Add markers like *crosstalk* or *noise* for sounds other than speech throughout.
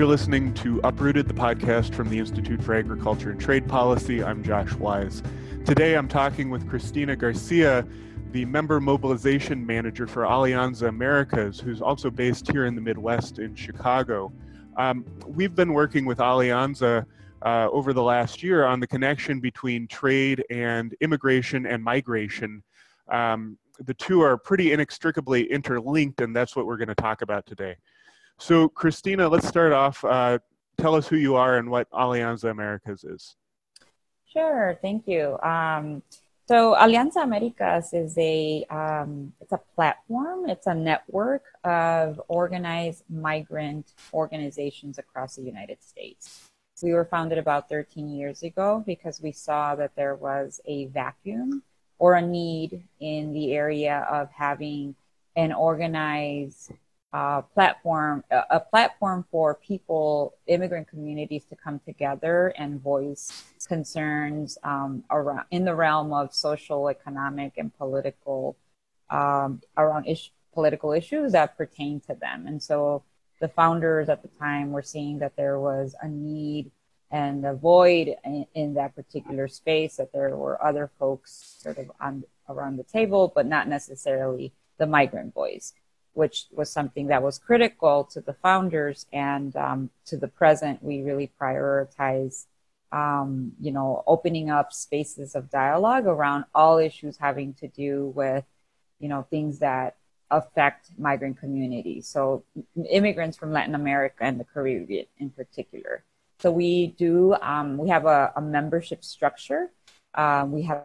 You're listening to Uprooted, the podcast from the Institute for Agriculture and Trade Policy. I'm Josh Wise. Today I'm talking with Cristina Garcia, the member mobilization manager for Alianza Americas, who's also based here in the Midwest in Chicago. Um, we've been working with Alianza uh, over the last year on the connection between trade and immigration and migration. Um, the two are pretty inextricably interlinked, and that's what we're going to talk about today. So, Cristina, let's start off. Uh, tell us who you are and what Alianza Americas is. Sure, thank you. Um, so, Alianza Americas is a um, it's a platform. It's a network of organized migrant organizations across the United States. We were founded about 13 years ago because we saw that there was a vacuum or a need in the area of having an organized platform, a platform for people, immigrant communities to come together and voice concerns um, around in the realm of social, economic, and political um, around political issues that pertain to them. And so the founders at the time were seeing that there was a need and a void in, in that particular space, that there were other folks sort of on around the table, but not necessarily the migrant voice which was something that was critical to the founders and um, to the present. We really prioritize, um, you know, opening up spaces of dialogue around all issues having to do with, you know, things that affect migrant communities. So immigrants from Latin America and the Caribbean in particular. So we do, um, we have a, a membership structure. Uh, we have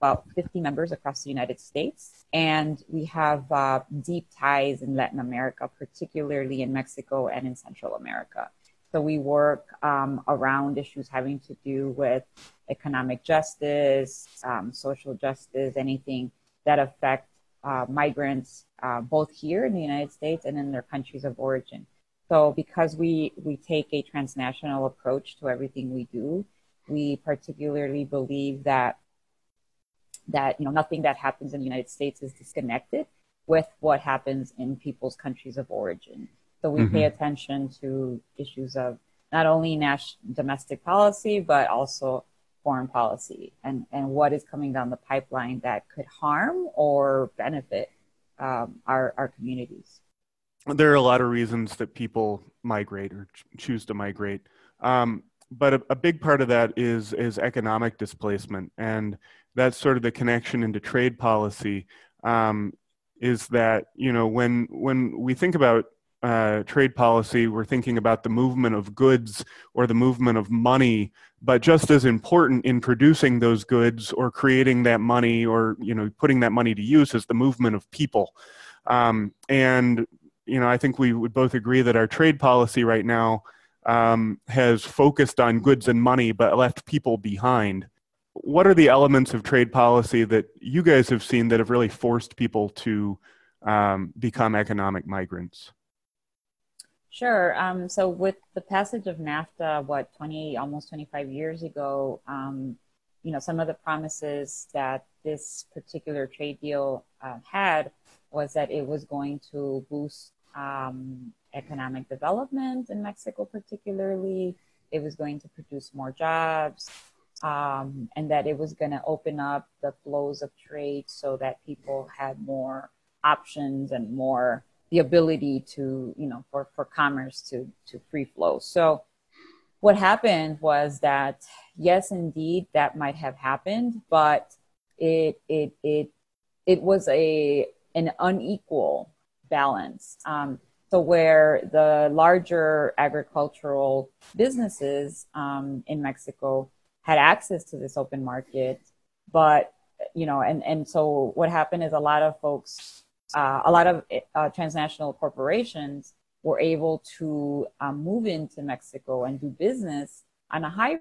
about 50 members across the United States. And we have uh, deep ties in Latin America, particularly in Mexico and in Central America. So we work um, around issues having to do with economic justice, um, social justice, anything that affect uh, migrants, uh, both here in the United States and in their countries of origin. So because we, we take a transnational approach to everything we do, we particularly believe that that you know nothing that happens in the United States is disconnected with what happens in people's countries of origin. So we mm-hmm. pay attention to issues of not only national domestic policy but also foreign policy and and what is coming down the pipeline that could harm or benefit um, our our communities. There are a lot of reasons that people migrate or ch- choose to migrate. Um, but a, a, big part of that is is economic displacement and that's sort of the connection into trade policy um, is that you know when when we think about uh, trade policy, we're thinking about the movement of goods or the movement of money, but just as important in producing those goods or creating that money or you know putting that money to use is the movement of people. Um, and you know, I think we would both agree that our trade policy right now um, has focused on goods and money, but left people behind what are the elements of trade policy that you guys have seen that have really forced people to um, become economic migrants? Sure. Um, so with the passage of NAFTA, what 20, almost 25 years ago, um, you know, some of the promises that this particular trade deal uh, had was that it was going to boost um, economic development in Mexico, particularly. It was going to produce more jobs um, and that it was going to open up the flows of trade so that people had more options and more the ability to you know for, for commerce to to free flow so what happened was that yes indeed that might have happened but it it it it was a an unequal balance um, so where the larger agricultural businesses um, in mexico had access to this open market. But you know and and so what happened is a lot of folks uh, a lot of uh, transnational corporations were able to um, move into mexico and do business on a high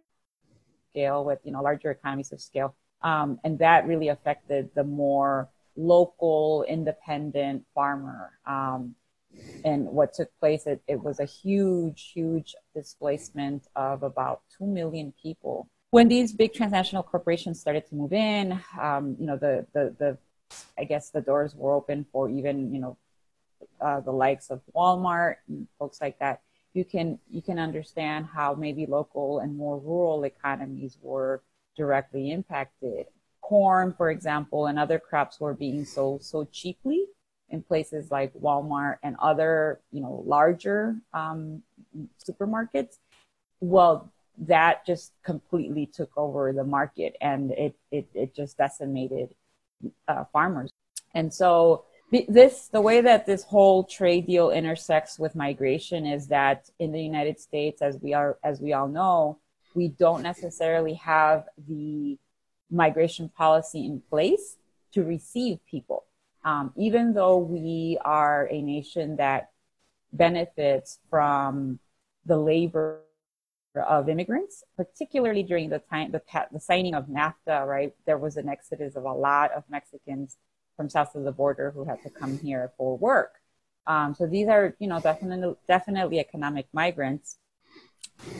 scale with you know larger economies of scale. Um, and that really affected the more local independent farmer um, and what took place it, it was a huge huge displacement of about 2 million people when these big transnational corporations started to move in, um, you know, the, the, the, I guess the doors were open for even, you know, uh, the likes of Walmart and folks like that. you can you can understand how maybe local and more rural economies were directly impacted. Corn, for example, and other crops were being sold so cheaply in places like Walmart and other, you know, larger um, supermarkets. Well, that just completely took over the market, and it it, it just decimated uh, farmers. And so this the way that this whole trade deal intersects with migration is that in the United States, as we are as we all know, we don't necessarily have the migration policy in place to receive people. Um, even though we are a nation that benefits from the labor of immigrants, particularly during the time the, the signing of NAFTA, right? There was an exodus of a lot of Mexicans from south of the border who had to come here for work. Um, so these are, you know, definitely definitely economic migrants.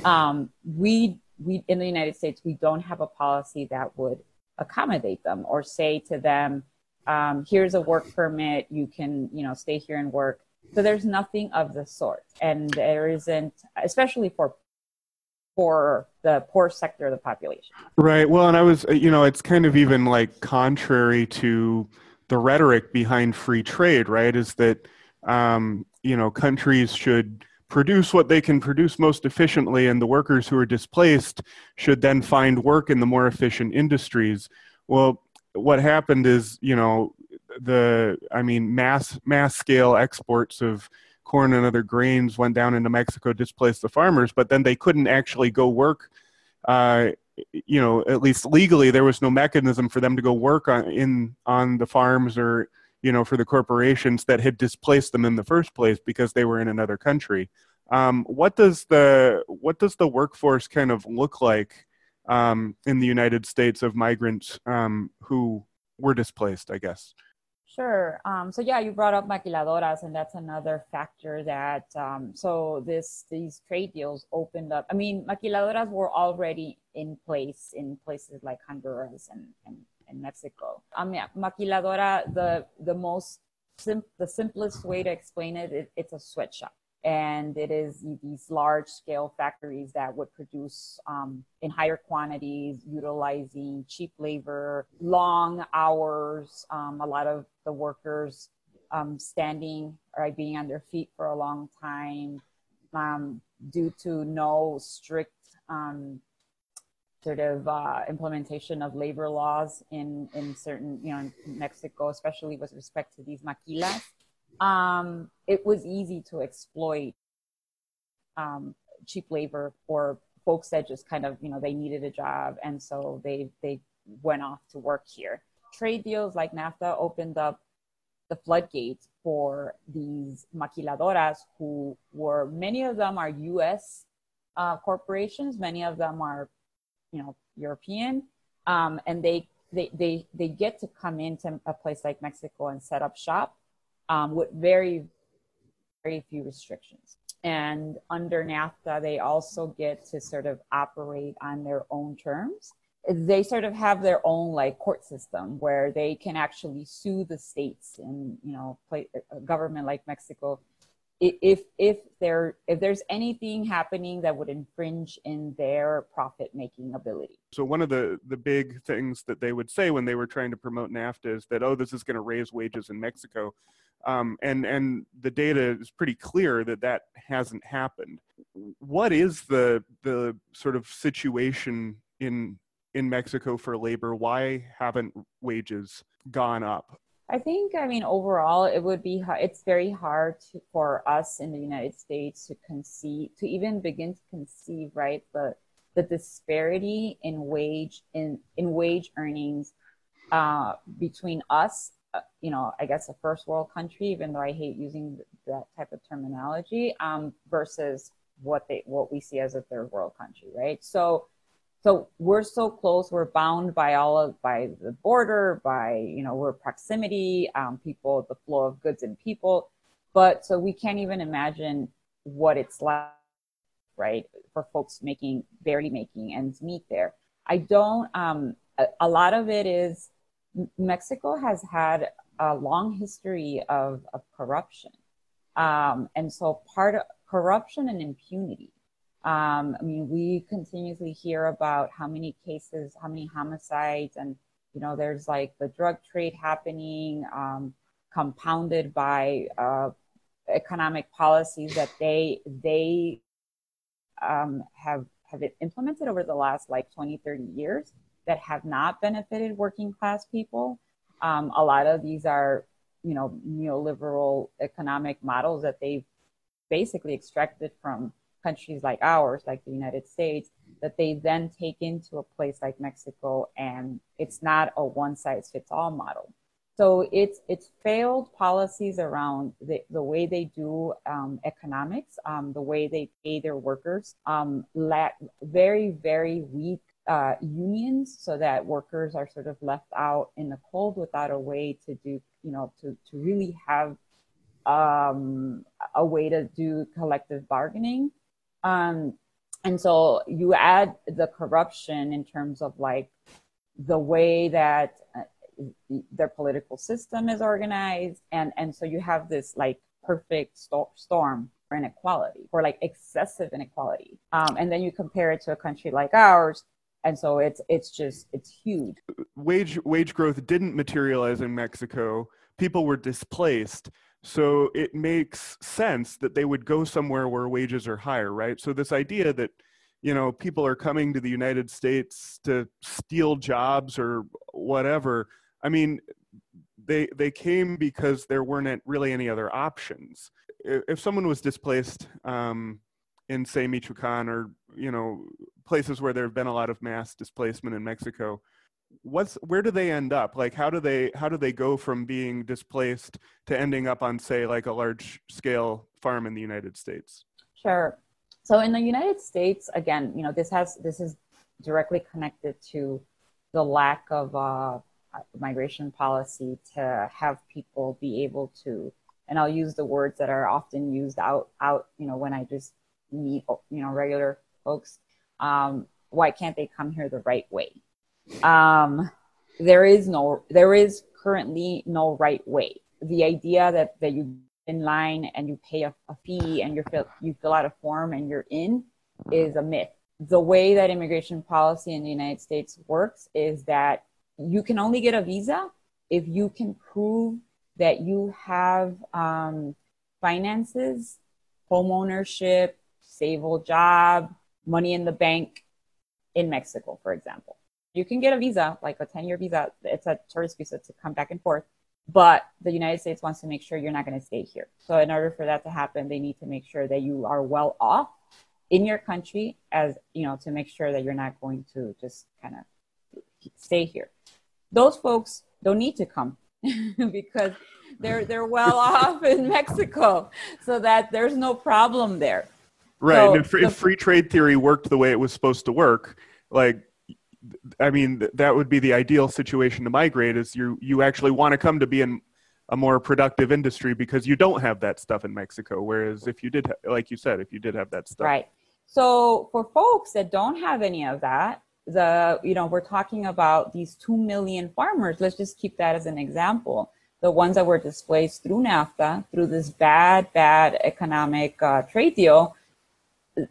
Um, we we in the United States we don't have a policy that would accommodate them or say to them, um, "Here's a work permit. You can, you know, stay here and work." So there's nothing of the sort, and there isn't, especially for for the poor sector of the population. Right. Well, and I was, you know, it's kind of even like contrary to the rhetoric behind free trade, right? Is that um, you know countries should produce what they can produce most efficiently, and the workers who are displaced should then find work in the more efficient industries. Well, what happened is, you know, the I mean, mass mass scale exports of corn and other grains went down into Mexico, displaced the farmers, but then they couldn't actually go work uh, you know, at least legally, there was no mechanism for them to go work on in on the farms or you know for the corporations that had displaced them in the first place because they were in another country. Um, what does the what does the workforce kind of look like um, in the United States of migrants um, who were displaced? I guess. Sure. Um, so yeah, you brought up maquiladoras, and that's another factor that. Um, so this these trade deals opened up. I mean, maquiladoras were already in place in places like Honduras and and, and Mexico. I mean, maquiladora, the the most sim- the simplest way to explain it, it, it's a sweatshop and it is these large scale factories that would produce um, in higher quantities utilizing cheap labor long hours um, a lot of the workers um, standing or being on their feet for a long time um, due to no strict um, sort of uh, implementation of labor laws in, in certain you know in mexico especially with respect to these maquilas um, it was easy to exploit um, cheap labor for folks that just kind of you know they needed a job. And so they they went off to work here. Trade deals like nafta opened up the floodgates for these maquiladoras who were many of them are us uh, corporations. Many of them are you know european. Um, and they, they they they get to come into a place like mexico and set up shop um, with very, very few restrictions. And under NAFTA, they also get to sort of operate on their own terms. They sort of have their own like court system where they can actually sue the states and you know play, a government like Mexico if if there if there's anything happening that would infringe in their profit making ability so one of the the big things that they would say when they were trying to promote nafta is that oh this is going to raise wages in mexico um, and and the data is pretty clear that that hasn't happened. What is the the sort of situation in in mexico for labor? Why haven't wages gone up? I think, I mean, overall, it would be, it's very hard to, for us in the United States to conceive, to even begin to conceive, right, the, the disparity in wage, in, in wage earnings uh, between us, you know, I guess a first world country, even though I hate using that type of terminology, um, versus what they, what we see as a third world country, right? So, so we're so close we're bound by all of by the border by you know we're proximity um, people the flow of goods and people but so we can't even imagine what it's like right for folks making barely making ends meet there i don't um, a, a lot of it is mexico has had a long history of, of corruption um, and so part of corruption and impunity. Um, I mean, we continuously hear about how many cases, how many homicides, and you know, there's like the drug trade happening, um, compounded by uh, economic policies that they they um, have have implemented over the last like 20, 30 years that have not benefited working class people. Um, a lot of these are, you know, neoliberal economic models that they've basically extracted from countries like ours, like the United States, that they then take into a place like Mexico, and it's not a one size fits all model. So it's it's failed policies around the, the way they do um, economics, um, the way they pay their workers, um, lack very very weak uh, unions, so that workers are sort of left out in the cold without a way to do you know to to really have um, a way to do collective bargaining. Um, and so you add the corruption in terms of like the way that uh, their political system is organized and and so you have this like perfect sto- storm for inequality or like excessive inequality um, and then you compare it to a country like ours and so it's it's just it's huge. Wage wage growth didn't materialize in mexico. People were displaced. So it makes sense that they would go somewhere where wages are higher right? So this idea that you know people are coming to the united states to steal jobs or whatever I mean, they they came because there weren't really any other options. If someone was displaced um, in say Michoacan or you know places where there have been a lot of mass displacement in Mexico, what's where do they end up? Like how do they how do they go from being displaced to ending up on say like a large scale farm in the United States? Sure. So in the United States, again, you know this has this is directly connected to the lack of uh, migration policy to have people be able to, and I'll use the words that are often used out, out, you know, when I just meet, you know, regular folks. Um, why can't they come here the right way? Um, there is no, there is currently no right way. The idea that, that you in line and you pay a, a fee and you fill, you fill out a form and you're in is a myth. The way that immigration policy in the United States works is that you can only get a visa if you can prove that you have um, finances, home ownership, stable job, money in the bank in Mexico, for example. You can get a visa, like a 10 year visa. It's a tourist visa to come back and forth. But the United States wants to make sure you're not going to stay here. So, in order for that to happen, they need to make sure that you are well off in your country, as you know, to make sure that you're not going to just kind of stay here those folks don't need to come *laughs* because they're they're well off in Mexico, so that there's no problem there. Right. So, if, the, if, free trade theory worked the way it was supposed to work, like, I mean, that would be the ideal situation to migrate. Is you you actually want to come to be in a more productive industry because you don't have that stuff in Mexico. Whereas if you did, like you said, if you did have that stuff, right. So for folks that don't have any of that, the you know we're talking about these 2 million farmers let's just keep that as an example the ones that were displaced through nafta through this bad bad economic uh, trade deal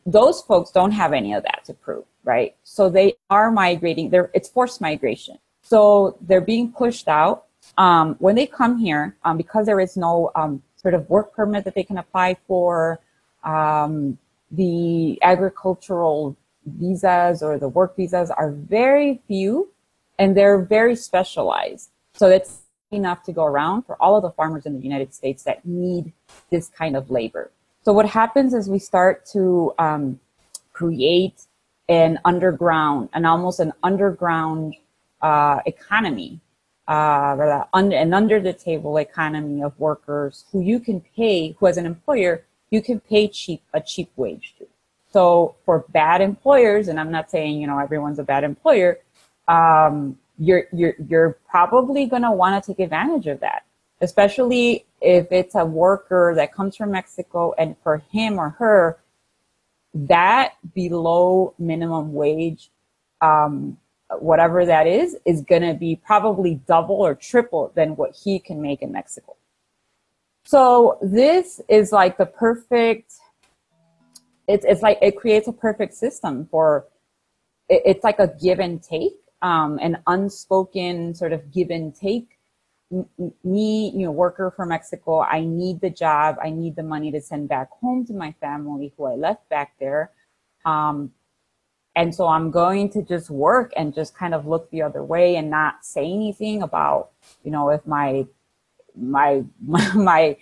those folks don't have any of that to prove right so they are migrating they're it's forced migration so they're being pushed out um, when they come here um, because there is no um, sort of work permit that they can apply for um, the agricultural visas or the work visas are very few and they're very specialized. So it's enough to go around for all of the farmers in the United States that need this kind of labor. So what happens is we start to um, create an underground, an almost an underground uh, economy, uh, an under the table economy of workers who you can pay, who as an employer, you can pay cheap, a cheap wage to. So for bad employers, and I'm not saying you know everyone's a bad employer, um, you're you're you're probably gonna want to take advantage of that, especially if it's a worker that comes from Mexico, and for him or her, that below minimum wage, um, whatever that is, is gonna be probably double or triple than what he can make in Mexico. So this is like the perfect it's it's like it creates a perfect system for it, it's like a give and take, um, an unspoken sort of give and take. Me, you know, worker from Mexico, I need the job. I need the money to send back home to my family who I left back there. Um, and so I'm going to just work and just kind of look the other way and not say anything about, you know, if my my *laughs* my, my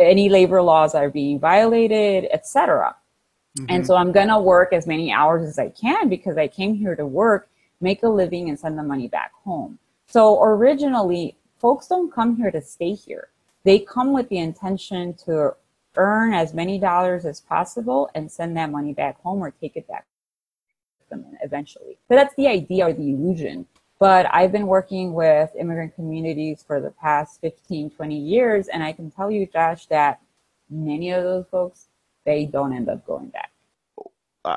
any labor laws are being violated, etc. Mm-hmm. And so I'm gonna work as many hours as I can because I came here to work, make a living, and send the money back home. So originally, folks don't come here to stay here. They come with the intention to earn as many dollars as possible and send that money back home or take it back them eventually. So that's the idea or the illusion. But I've been working with immigrant communities for the past 15, 20 years, and I can tell you, Josh, that many of those folks, they don't end up going back.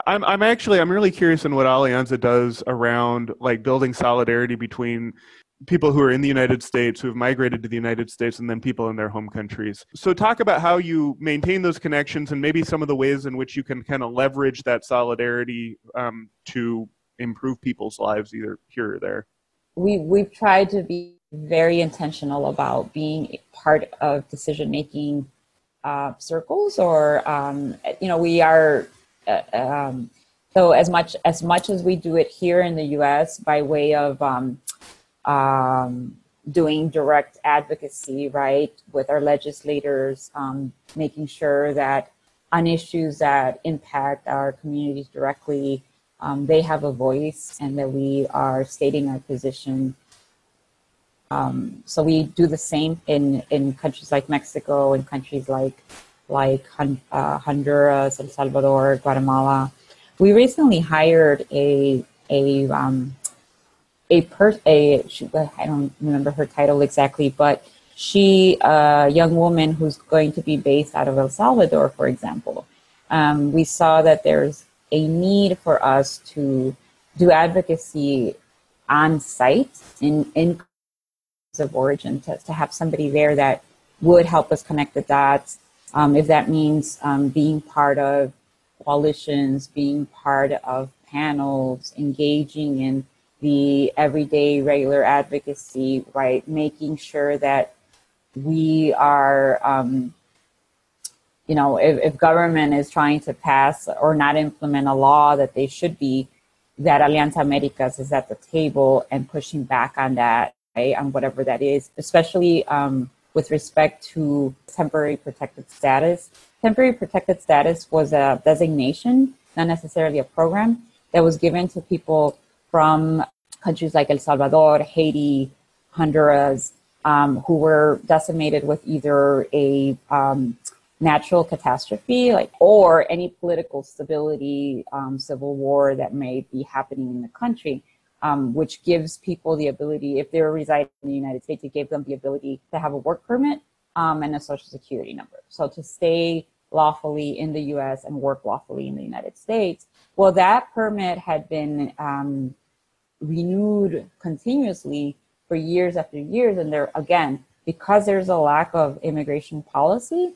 I'm I'm actually I'm really curious in what Alianza does around like building solidarity between people who are in the United States who have migrated to the United States and then people in their home countries. So talk about how you maintain those connections and maybe some of the ways in which you can kind of leverage that solidarity um, to improve people's lives either here or there. We we've tried to be very intentional about being part of decision making uh, circles or um, you know we are uh, um, so as much as much as we do it here in the U.S. by way of um, um, doing direct advocacy, right, with our legislators, um, making sure that on issues that impact our communities directly, um, they have a voice and that we are stating our position. Um, so we do the same in, in countries like Mexico and countries like like uh, Honduras, El Salvador, Guatemala. We recently hired a a um, a per a she, I don't remember her title exactly, but she a young woman who's going to be based out of El Salvador, for example. Um, we saw that there's a need for us to do advocacy on site in in of origin to, to have somebody there that would help us connect the dots. Um, if that means um, being part of coalitions, being part of panels, engaging in the everyday regular advocacy, right? Making sure that we are, um, you know, if, if government is trying to pass or not implement a law that they should be, that Alianza Americas is at the table and pushing back on that, right? On whatever that is, especially um, with respect to temporary protected status. Temporary protected status was a designation, not necessarily a program, that was given to people from countries like El Salvador, Haiti, Honduras, um, who were decimated with either a um, natural catastrophe, like or any political stability, um, civil war that may be happening in the country, um, which gives people the ability, if they're residing in the United States, it gave them the ability to have a work permit um, and a social security number. So to stay lawfully in the U.S. and work lawfully in the United States. Well, that permit had been um, renewed continuously for years after years. And there, again, because there's a lack of immigration policy,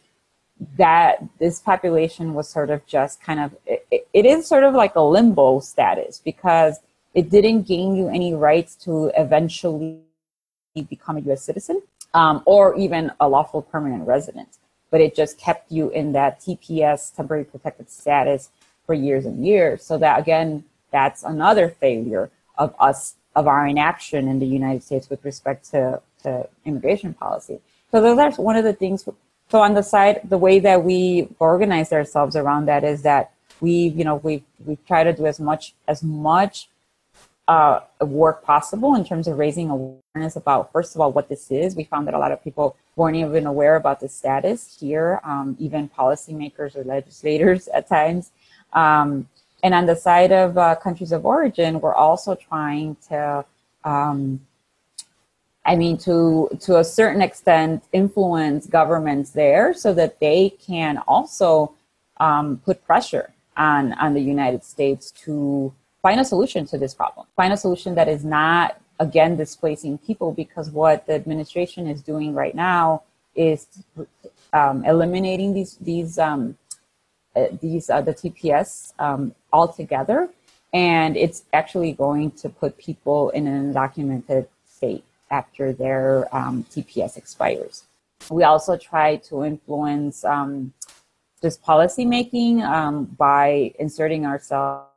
that this population was sort of just kind of, it, it is sort of like a limbo status because it didn't gain you any rights to eventually become a US citizen um, or even a lawful permanent resident. But it just kept you in that TPS, temporary protected status, for years and years. So that again, that's another failure of us of our inaction in the United States with respect to, to immigration policy. So those are one of the things. So on the side, the way that we organize ourselves around that is that we, you know, we we try to do as much as much uh, work possible in terms of raising awareness about, first of all, what this is. We found that a lot of people weren't even aware about the status here, um, even policymakers or legislators *laughs* at times. Um, and on the side of uh, countries of origin, we're also trying to, um, I mean, to to a certain extent, influence governments there so that they can also um, put pressure on on the United States to find a solution to this problem. Find a solution that is not again displacing people, because what the administration is doing right now is um, eliminating these these um, these uh, the TPS um, all together, and it's actually going to put people in an undocumented state after their um, TPS expires. We also try to influence um, just policy making um, by inserting ourselves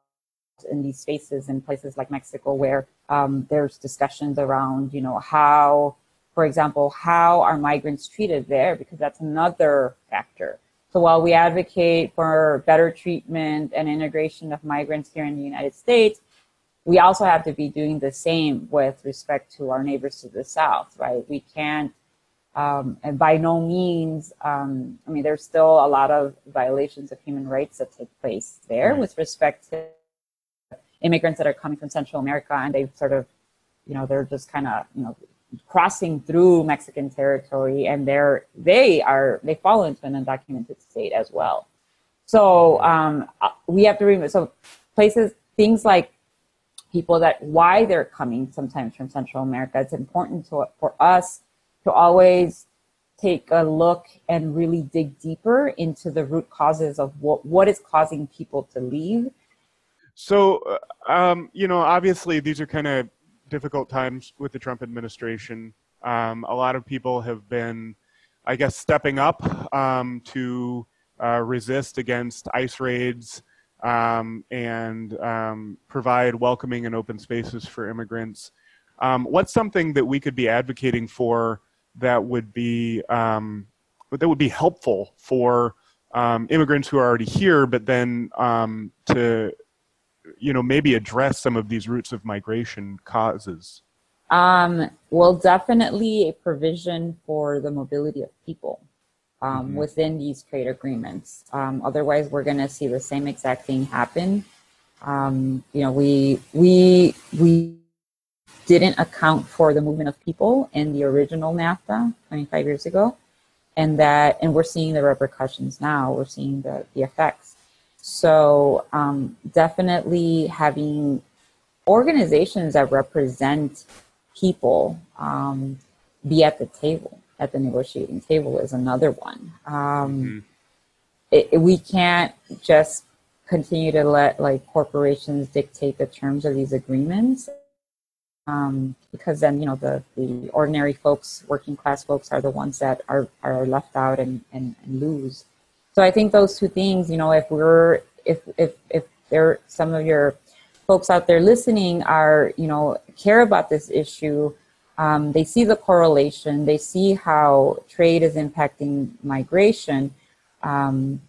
in these spaces in places like Mexico where um, there's discussions around, you know, how, for example, how are migrants treated there? Because that's another factor. So while we advocate for better treatment and integration of migrants here in the United States, we also have to be doing the same with respect to our neighbors to the south, right? We can't, um, and by no means, um, I mean, there's still a lot of violations of human rights that take place there with respect to immigrants that are coming from Central America and they sort of, you know, they're just kind of, you know, crossing through Mexican territory and they're, they are, they fall into an undocumented state as well. So um, uh, we have to remember, so places, things like people that, why they're coming sometimes from Central America, it's important to, for us to always take a look and really dig deeper into the root causes of what, what is causing people to leave so, uh, um, you know, obviously these are kind of difficult times with the Trump administration. Um, a lot of people have been, I guess, stepping up um, to uh, resist against ICE raids um, and um, provide welcoming and open spaces for immigrants. Um, what's something that we could be advocating for that would be that would be helpful for immigrants who are already here, but then to you know, maybe address some of these roots of migration causes? Um, well, definitely a provision for the mobility of people um, mm-hmm. within these trade agreements. Um, otherwise, we're going to see the same exact thing happen. Um, you know, we we we didn't account for the movement of people in the original NAFTA 25 years ago, and that and we're seeing the repercussions now. We're seeing the the effects. So um, definitely having organizations that represent people um, be at the table, at the negotiating table is another one. Um, mm-hmm. it, it, we can't just continue to let like corporations dictate the terms of these agreements. Um, because then you know the, the ordinary folks, working class folks, are the ones that are, are left out and, and, and lose. So I think those two things, you know, if we're if if if there some of your folks out there listening are, you know, care about this issue, um, they see the correlation, they see how trade is impacting migration. Um,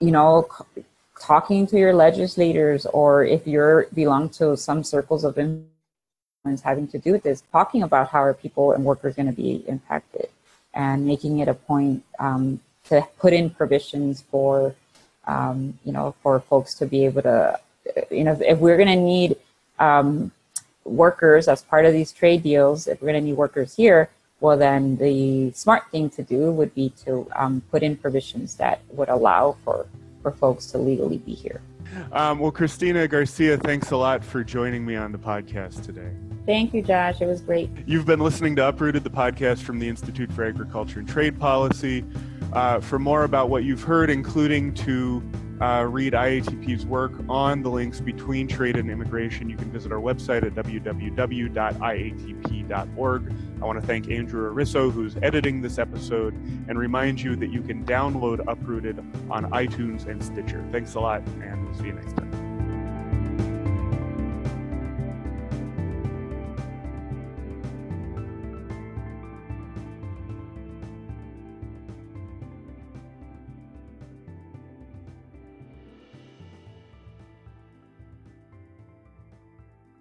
you know, c- talking to your legislators, or if you're belong to some circles of influence having to do with this, talking about how are people and workers going to be impacted, and making it a point um, to put in provisions for, um, you know, for folks to be able to, you know, if we're going to need um, workers as part of these trade deals, if we're going to need workers here, well, then the smart thing to do would be to um, put in provisions that would allow for, for folks to legally be here. Um, well, Cristina Garcia, thanks a lot for joining me on the podcast today. Thank you, Josh. It was great. You've been listening to Uprooted, the podcast from the Institute for Agriculture and Trade Policy. Uh, for more about what you've heard, including to uh, read IATP's work on the links between trade and immigration, you can visit our website at www.iatp.org. I want to thank Andrew Arisso, who's editing this episode, and remind you that you can download Uprooted on iTunes and Stitcher. Thanks a lot, and we'll see you next time.